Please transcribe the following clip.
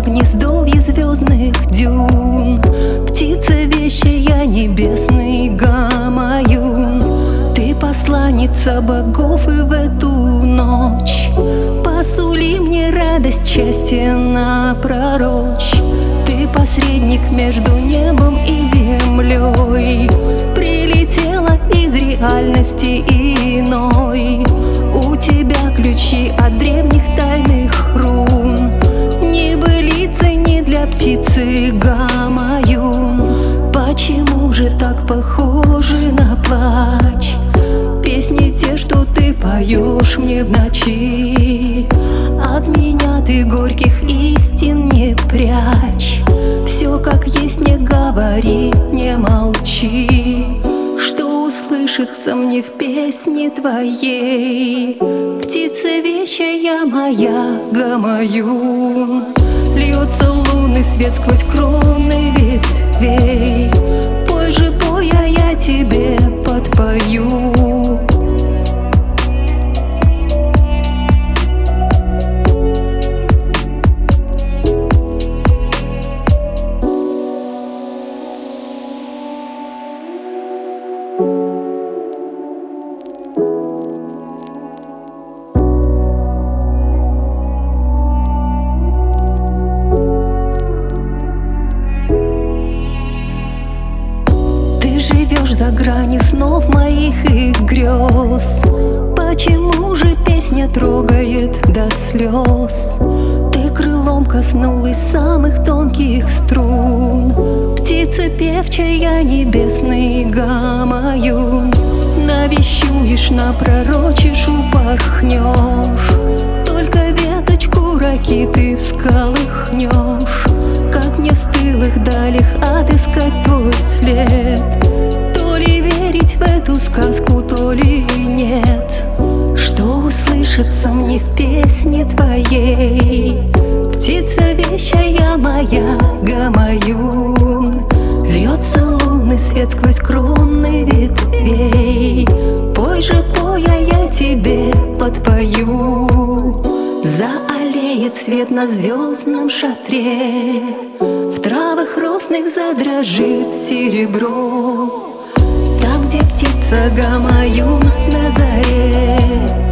гнездовье звездных дюн. Птица вещая небесный гамаюн. Ты посланница богов и в эту ночь Посули мне радость, счастье напророчь Ты посредник между небом и землей же так похожи на плач? Песни те, что ты поешь мне в ночи. От меня ты горьких истин не прячь. Все как есть не говори, не молчи. Что услышится мне в песне твоей? Птица вещая моя гамаюн Льется лунный свет сквозь кроны подпою живешь за гранью снов моих и грез. Почему же песня трогает до слез? Ты крылом коснулась самых тонких струн. Птица певчая небесный гамаю. Навещуешь, напророчишь, упорхнешь. Только веточку раки ты всколыхнешь Как мне в стылых далях отыскать твой след верить в эту сказку, то ли нет. Что услышится мне в песне твоей? Птица вещая моя гамаюн. Льется лунный свет сквозь кроны ветвей. Пой же, пой, а я тебе подпою. Заолеет свет на звездном шатре. В травах росных задрожит серебро птица гамаюн на заре